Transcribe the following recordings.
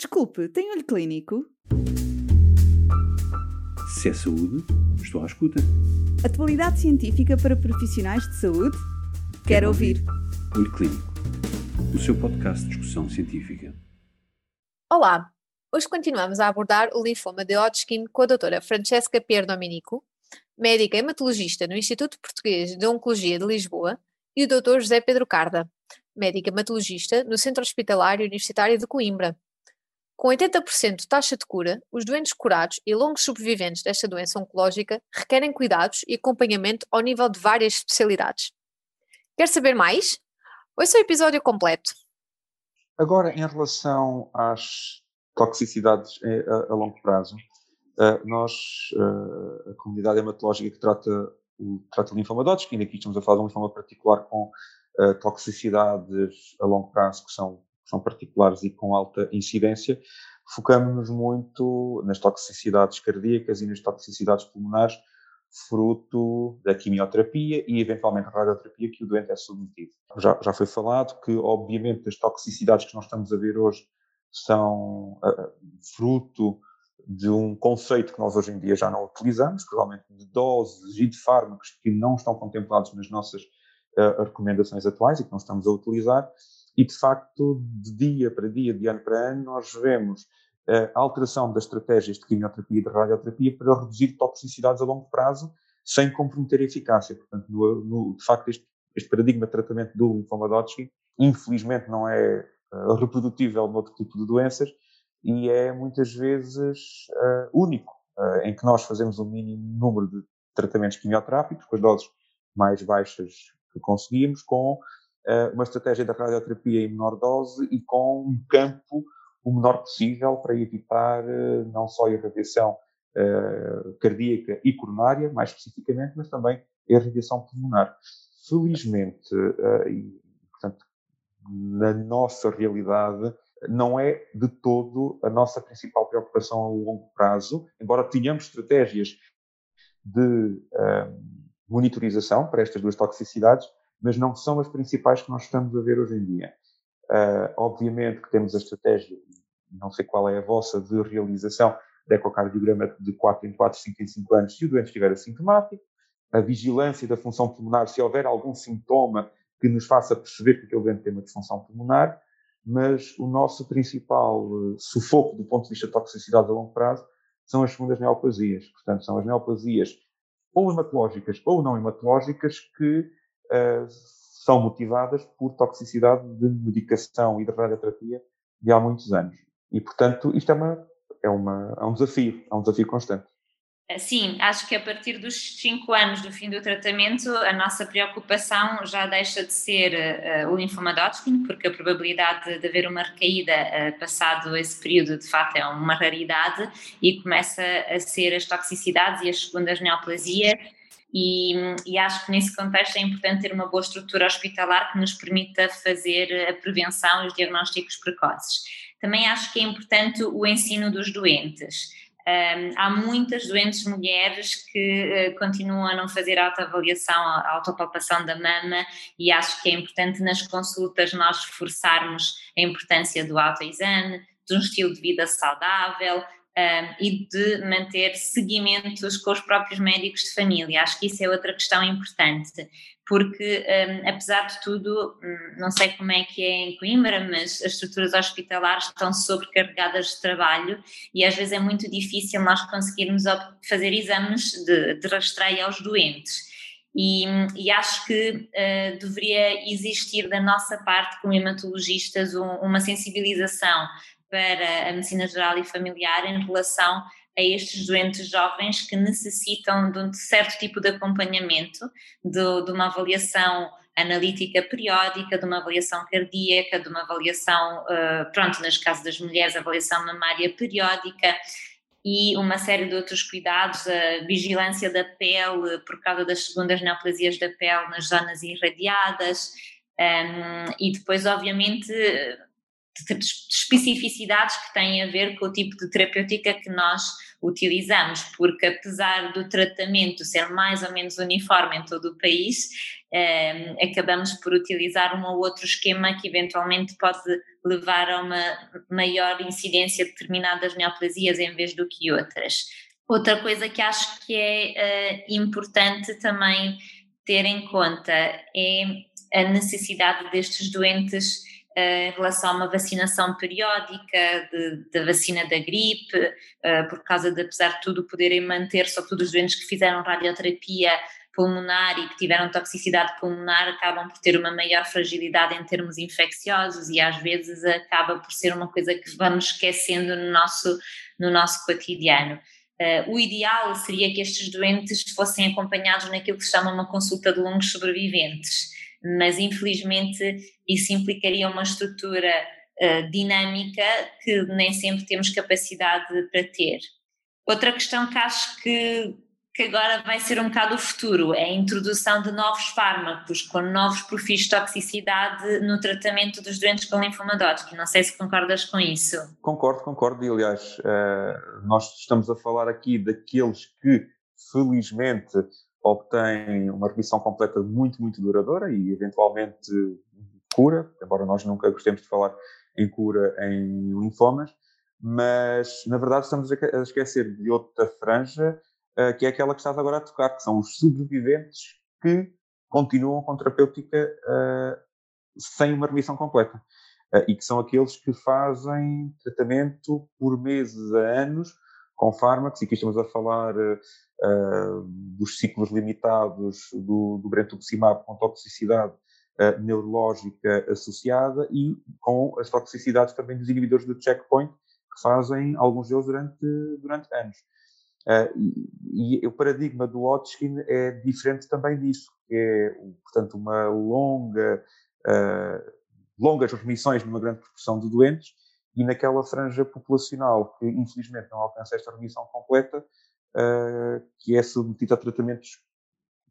Desculpe, tem olho clínico? Se é saúde, estou à escuta. Atualidade científica para profissionais de saúde? Quero, Quero ouvir. Olho Clínico, o seu podcast de discussão científica. Olá! Hoje continuamos a abordar o linfoma de Hodgkin com a doutora Francesca Pierdominico, médica hematologista no Instituto Português de Oncologia de Lisboa, e o Dr. José Pedro Carda, médico hematologista no Centro Hospitalar Universitário de Coimbra. Com 80% de taxa de cura, os doentes curados e longos sobreviventes desta doença oncológica requerem cuidados e acompanhamento ao nível de várias especialidades. Quer saber mais? Ouça o episódio completo. Agora, em relação às toxicidades a, a longo prazo, uh, nós, uh, a comunidade hematológica que trata o, trata linfoma Hodgkin, aqui estamos a falar de um linfoma particular com toxicidades a longo prazo que são, são particulares e com alta incidência, focamos-nos muito nas toxicidades cardíacas e nas toxicidades pulmonares, fruto da quimioterapia e eventualmente radioterapia que o doente é submetido. Já, já foi falado que, obviamente, as toxicidades que nós estamos a ver hoje são uh, fruto de um conceito que nós hoje em dia já não utilizamos, provavelmente de doses e de fármacos que não estão contemplados nas nossas uh, recomendações atuais e que não estamos a utilizar. E, de facto, de dia para dia, de ano para ano, nós vemos a alteração das estratégias de quimioterapia e de radioterapia para reduzir toxicidades a longo prazo sem comprometer a eficácia. Portanto, no, no, de facto, este, este, paradigma de tratamento do linfoma Hodgkin, infelizmente, não é uh, reprodutível noutro tipo de doenças e é muitas vezes uh, único, uh, em que nós fazemos o um mínimo número de tratamentos quimioterápicos, com as doses mais baixas que conseguimos, com uma estratégia da radioterapia em menor dose e com um campo o menor possível para evitar uh, não só a irradiação uh, cardíaca e coronária, mais especificamente, mas também a irradiação pulmonar. Felizmente, e, portanto, na nossa realidade, não é de todo a nossa principal preocupação a longo prazo, embora tenhamos estratégias de monitorização para estas duas toxicidades, mas não são as principais que nós estamos a ver hoje em dia. Uh, obviamente que temos a estratégia, não sei qual é a vossa, de realização de ecocardiograma de 4 em 4, 5 em 5 anos, se o doente estiver assintomático, a vigilância da função pulmonar, se houver algum sintoma que nos faça perceber que aquele doente tem uma disfunção pulmonar, mas o nosso principal uh, sufoco do ponto de vista de toxicidade a longo prazo são as segundas neoplasias. Portanto, são as neoplasias ou hematológicas ou não hematológicas que são motivadas por toxicidade de medicação e de radioterapia de há muitos anos. E, portanto, isto é, uma, é, uma, é um desafio, é um desafio constante. Sim, acho que a partir dos 5 anos do fim do tratamento, a nossa preocupação já deixa de ser uh, o linfoma de porque a probabilidade de, haver uma recaída uh, passado esse período, de facto, é uma raridade, e começa a ser as toxicidades e as segundas neoplasias e, e, acho que nesse contexto é importante ter uma boa estrutura hospitalar que nos permita fazer a prevenção e os diagnósticos precoces. Também acho que é importante o ensino dos doentes. Um, há muitas doentes mulheres que uh, continuam a não fazer autoavaliação, a autopalpação da mama e acho que é importante nas consultas nós reforçarmos a importância do autoexame, de um estilo de vida saudável, um, e de manter seguimentos com os próprios médicos de família. Acho que isso é outra questão importante, porque um, apesar de tudo, hum, não sei como é que é em Coimbra, mas as estruturas hospitalares estão sobrecarregadas de trabalho e às vezes é muito difícil nós conseguirmos fazer exames de, de rastreio aos doentes. E, e, acho que uh, deveria existir da nossa parte, como hematologistas, um, uma sensibilização para a medicina geral e familiar em relação a estes doentes jovens que necessitam de um certo tipo de acompanhamento, de, de uma avaliação analítica periódica, de uma avaliação cardíaca, de uma avaliação, uh, pronto, nos casos das mulheres, avaliação mamária periódica e uma série de outros cuidados, a vigilância da pele por causa das segundas neoplasias da pele nas zonas irradiadas, um, e depois, obviamente, de especificidades que têm a ver com o tipo de terapêutica que nós utilizamos, porque apesar do tratamento ser mais ou menos uniforme em todo o país, eh, acabamos por utilizar um ou outro esquema que eventualmente pode levar a uma maior incidência de determinadas neoplasias em vez do que outras. Outra coisa que acho que é uh, importante também ter em conta é a necessidade destes doentes em relação a uma vacinação periódica da vacina da gripe, eh, por causa de, apesar de tudo, poderem manter, sobretudo os doentes que fizeram radioterapia pulmonar e que tiveram toxicidade pulmonar, acabam por ter uma maior fragilidade em termos infecciosos e às vezes acaba por ser uma coisa que vamos esquecendo no nosso, no nosso cotidiano. Uh, o ideal seria que estes doentes fossem acompanhados naquilo que se chama uma consulta de longos sobreviventes mas infelizmente isso implicaria uma estrutura uh, dinâmica que nem sempre temos capacidade para ter. Outra questão que acho que, que agora vai ser um bocado o futuro é a introdução de novos fármacos com novos perfis de toxicidade no tratamento dos doentes com linfoma Hodgkin. Não sei se concordas com isso. Concordo, concordo. E aliás, uh, nós estamos a falar aqui daqueles que felizmente obtém uma remissão completa muito, muito duradoura e eventualmente cura, embora nós nunca gostemos de falar em cura em linfomas, mas na verdade estamos a esquecer de outra franja, uh, que é aquela que estás agora a tocar, que são os sobreviventes que continuam com terapêutica uh, sem uma remissão completa. Uh, e que são aqueles que fazem tratamento por meses a anos com fármacos, e aqui estamos a falar uh, dos ciclos limitados do, do brentuximab com toxicidade uh, neurológica associada e com as toxicidades também dos inibidores do checkpoint, que fazem alguns deles durante, durante anos. Uh, e, e, o paradigma do Hodgkin é diferente também disso, que é, portanto, uma longa, longas remissões numa grande proporção de doentes, e naquela franja populacional que infelizmente não alcança esta remissão completa, uh, que é submetida a tratamentos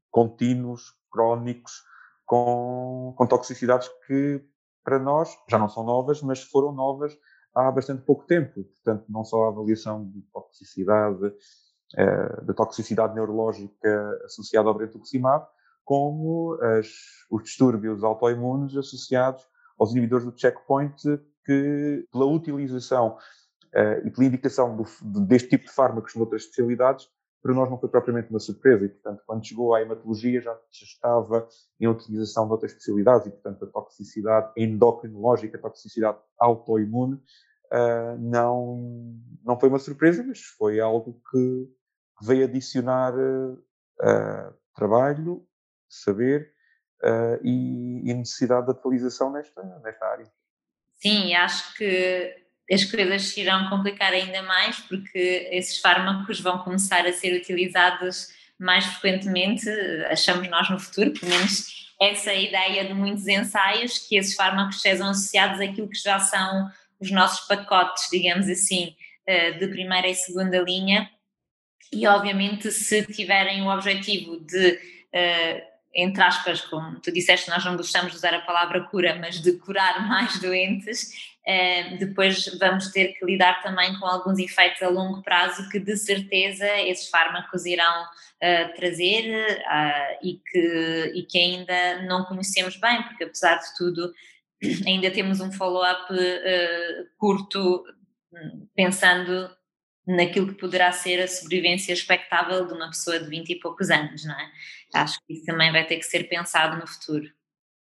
contínuos, crónicos, com, com toxicidades que para nós já não são novas, mas foram novas há bastante pouco tempo. Portanto, não só a avaliação de toxicidade, uh, da toxicidade neurológica associada ao brentuximab, como as, os distúrbios autoimunes associados aos inibidores do checkpoint que, pela utilização uh, e pela indicação do, deste tipo de fármacos noutras especialidades, para nós não foi propriamente uma surpresa e, portanto, quando chegou à hematologia já, estava em utilização de outras especialidades e, portanto, a toxicidade endocrinológica, a toxicidade autoimune, uh, não, não foi uma surpresa, mas foi algo que veio adicionar uh, trabalho, saber uh, e, e, necessidade de atualização nesta, nesta área. Sim, acho que as coisas se irão complicar ainda mais porque esses fármacos vão começar a ser utilizados mais frequentemente, achamos nós no futuro, pelo menos essa ideia de muitos ensaios, que esses fármacos sejam associados àquilo que já são os nossos pacotes, digamos assim, eh, de primeira e segunda linha, e obviamente se tiverem o objetivo de eh, entre aspas, como tu disseste, nós não gostamos de usar a palavra cura, mas de curar mais doentes, eh, depois vamos ter que lidar também com alguns efeitos a longo prazo que de certeza esses fármacos irão uh, trazer uh, e, que, e que ainda não conhecemos bem, porque apesar de tudo ainda temos um follow-up curto pensando naquilo que poderá ser a sobrevivência expectável de uma pessoa de 20 e poucos anos, não é? Acho que isso também vai ter que ser pensado no futuro.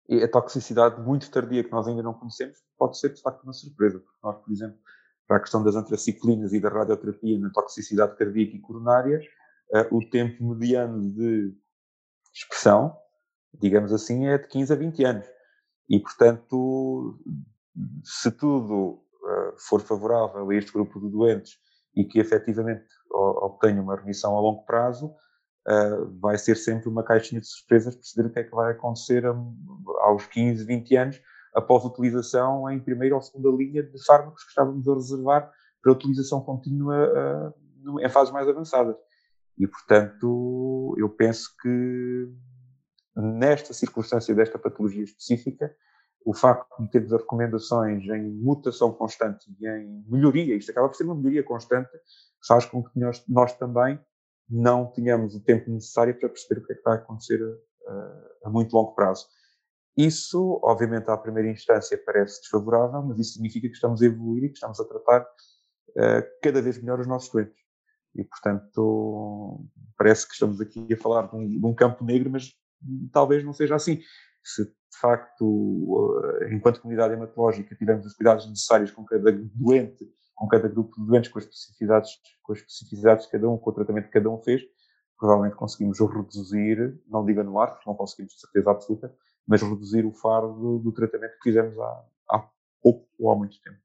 E a toxicidade muito tardia que nós ainda não conhecemos pode ser de facto uma surpresa, porque nós, por exemplo, para a questão das antraciclinas e da radioterapia na toxicidade cardíaca e coronária, uh, o tempo mediano de expressão, digamos assim, é de 15 a 20 anos. E, portanto, se tudo uh, for favorável a este grupo de doentes e que efetivamente obtenha uma remissão a longo prazo, uh, vai ser sempre uma caixinha de surpresas perceber o que é que vai acontecer a, aos 15, 20 anos após utilização em primeira ou segunda linha de fármacos que estávamos a reservar para utilização contínua uh, em fases mais avançadas. E, portanto, eu penso que nesta circunstância desta patologia específica, o facto de termos as recomendações em mutação constante e em melhoria, isto acaba por ser uma melhoria constante, faz com que nós, nós também não tenhamos o tempo necessário para perceber o que é que vai acontecer a, a muito longo prazo. Isso, obviamente, à primeira instância parece desfavorável, mas isso significa que estamos a evoluir e que estamos a tratar uh, cada vez melhor os nossos doentes. E, portanto, parece que estamos aqui a falar de um, de um campo negro, mas talvez não seja assim. Se, de facto, uh, enquanto comunidade hematológica, tivermos os cuidados necessários com cada doente, com cada grupo de doentes, com as especificidades, com as especificidades de cada um, com o tratamento que cada um fez, provavelmente conseguimos reduzir, não digo anular, porque não conseguimos de certeza absoluta, mas reduzir o fardo do tratamento que fizemos há, há pouco ou há muito tempo.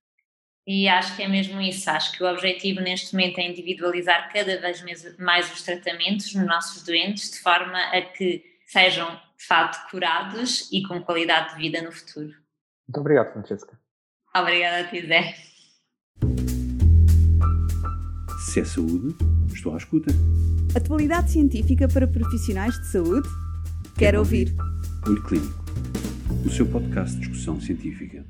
E acho que é mesmo isso. Acho que o objetivo neste momento é individualizar cada vez mais os tratamentos nos nossos doentes, de forma a que sejam de facto curados e com qualidade de vida no futuro. Muito obrigado, Francesca. Obrigada a ti, Zé. Se é saúde, estou à escuta. Atualidade científica para profissionais de saúde? Quero, Quero ouvir. ouvir. Olho Clínico, o seu podcast de discussão científica.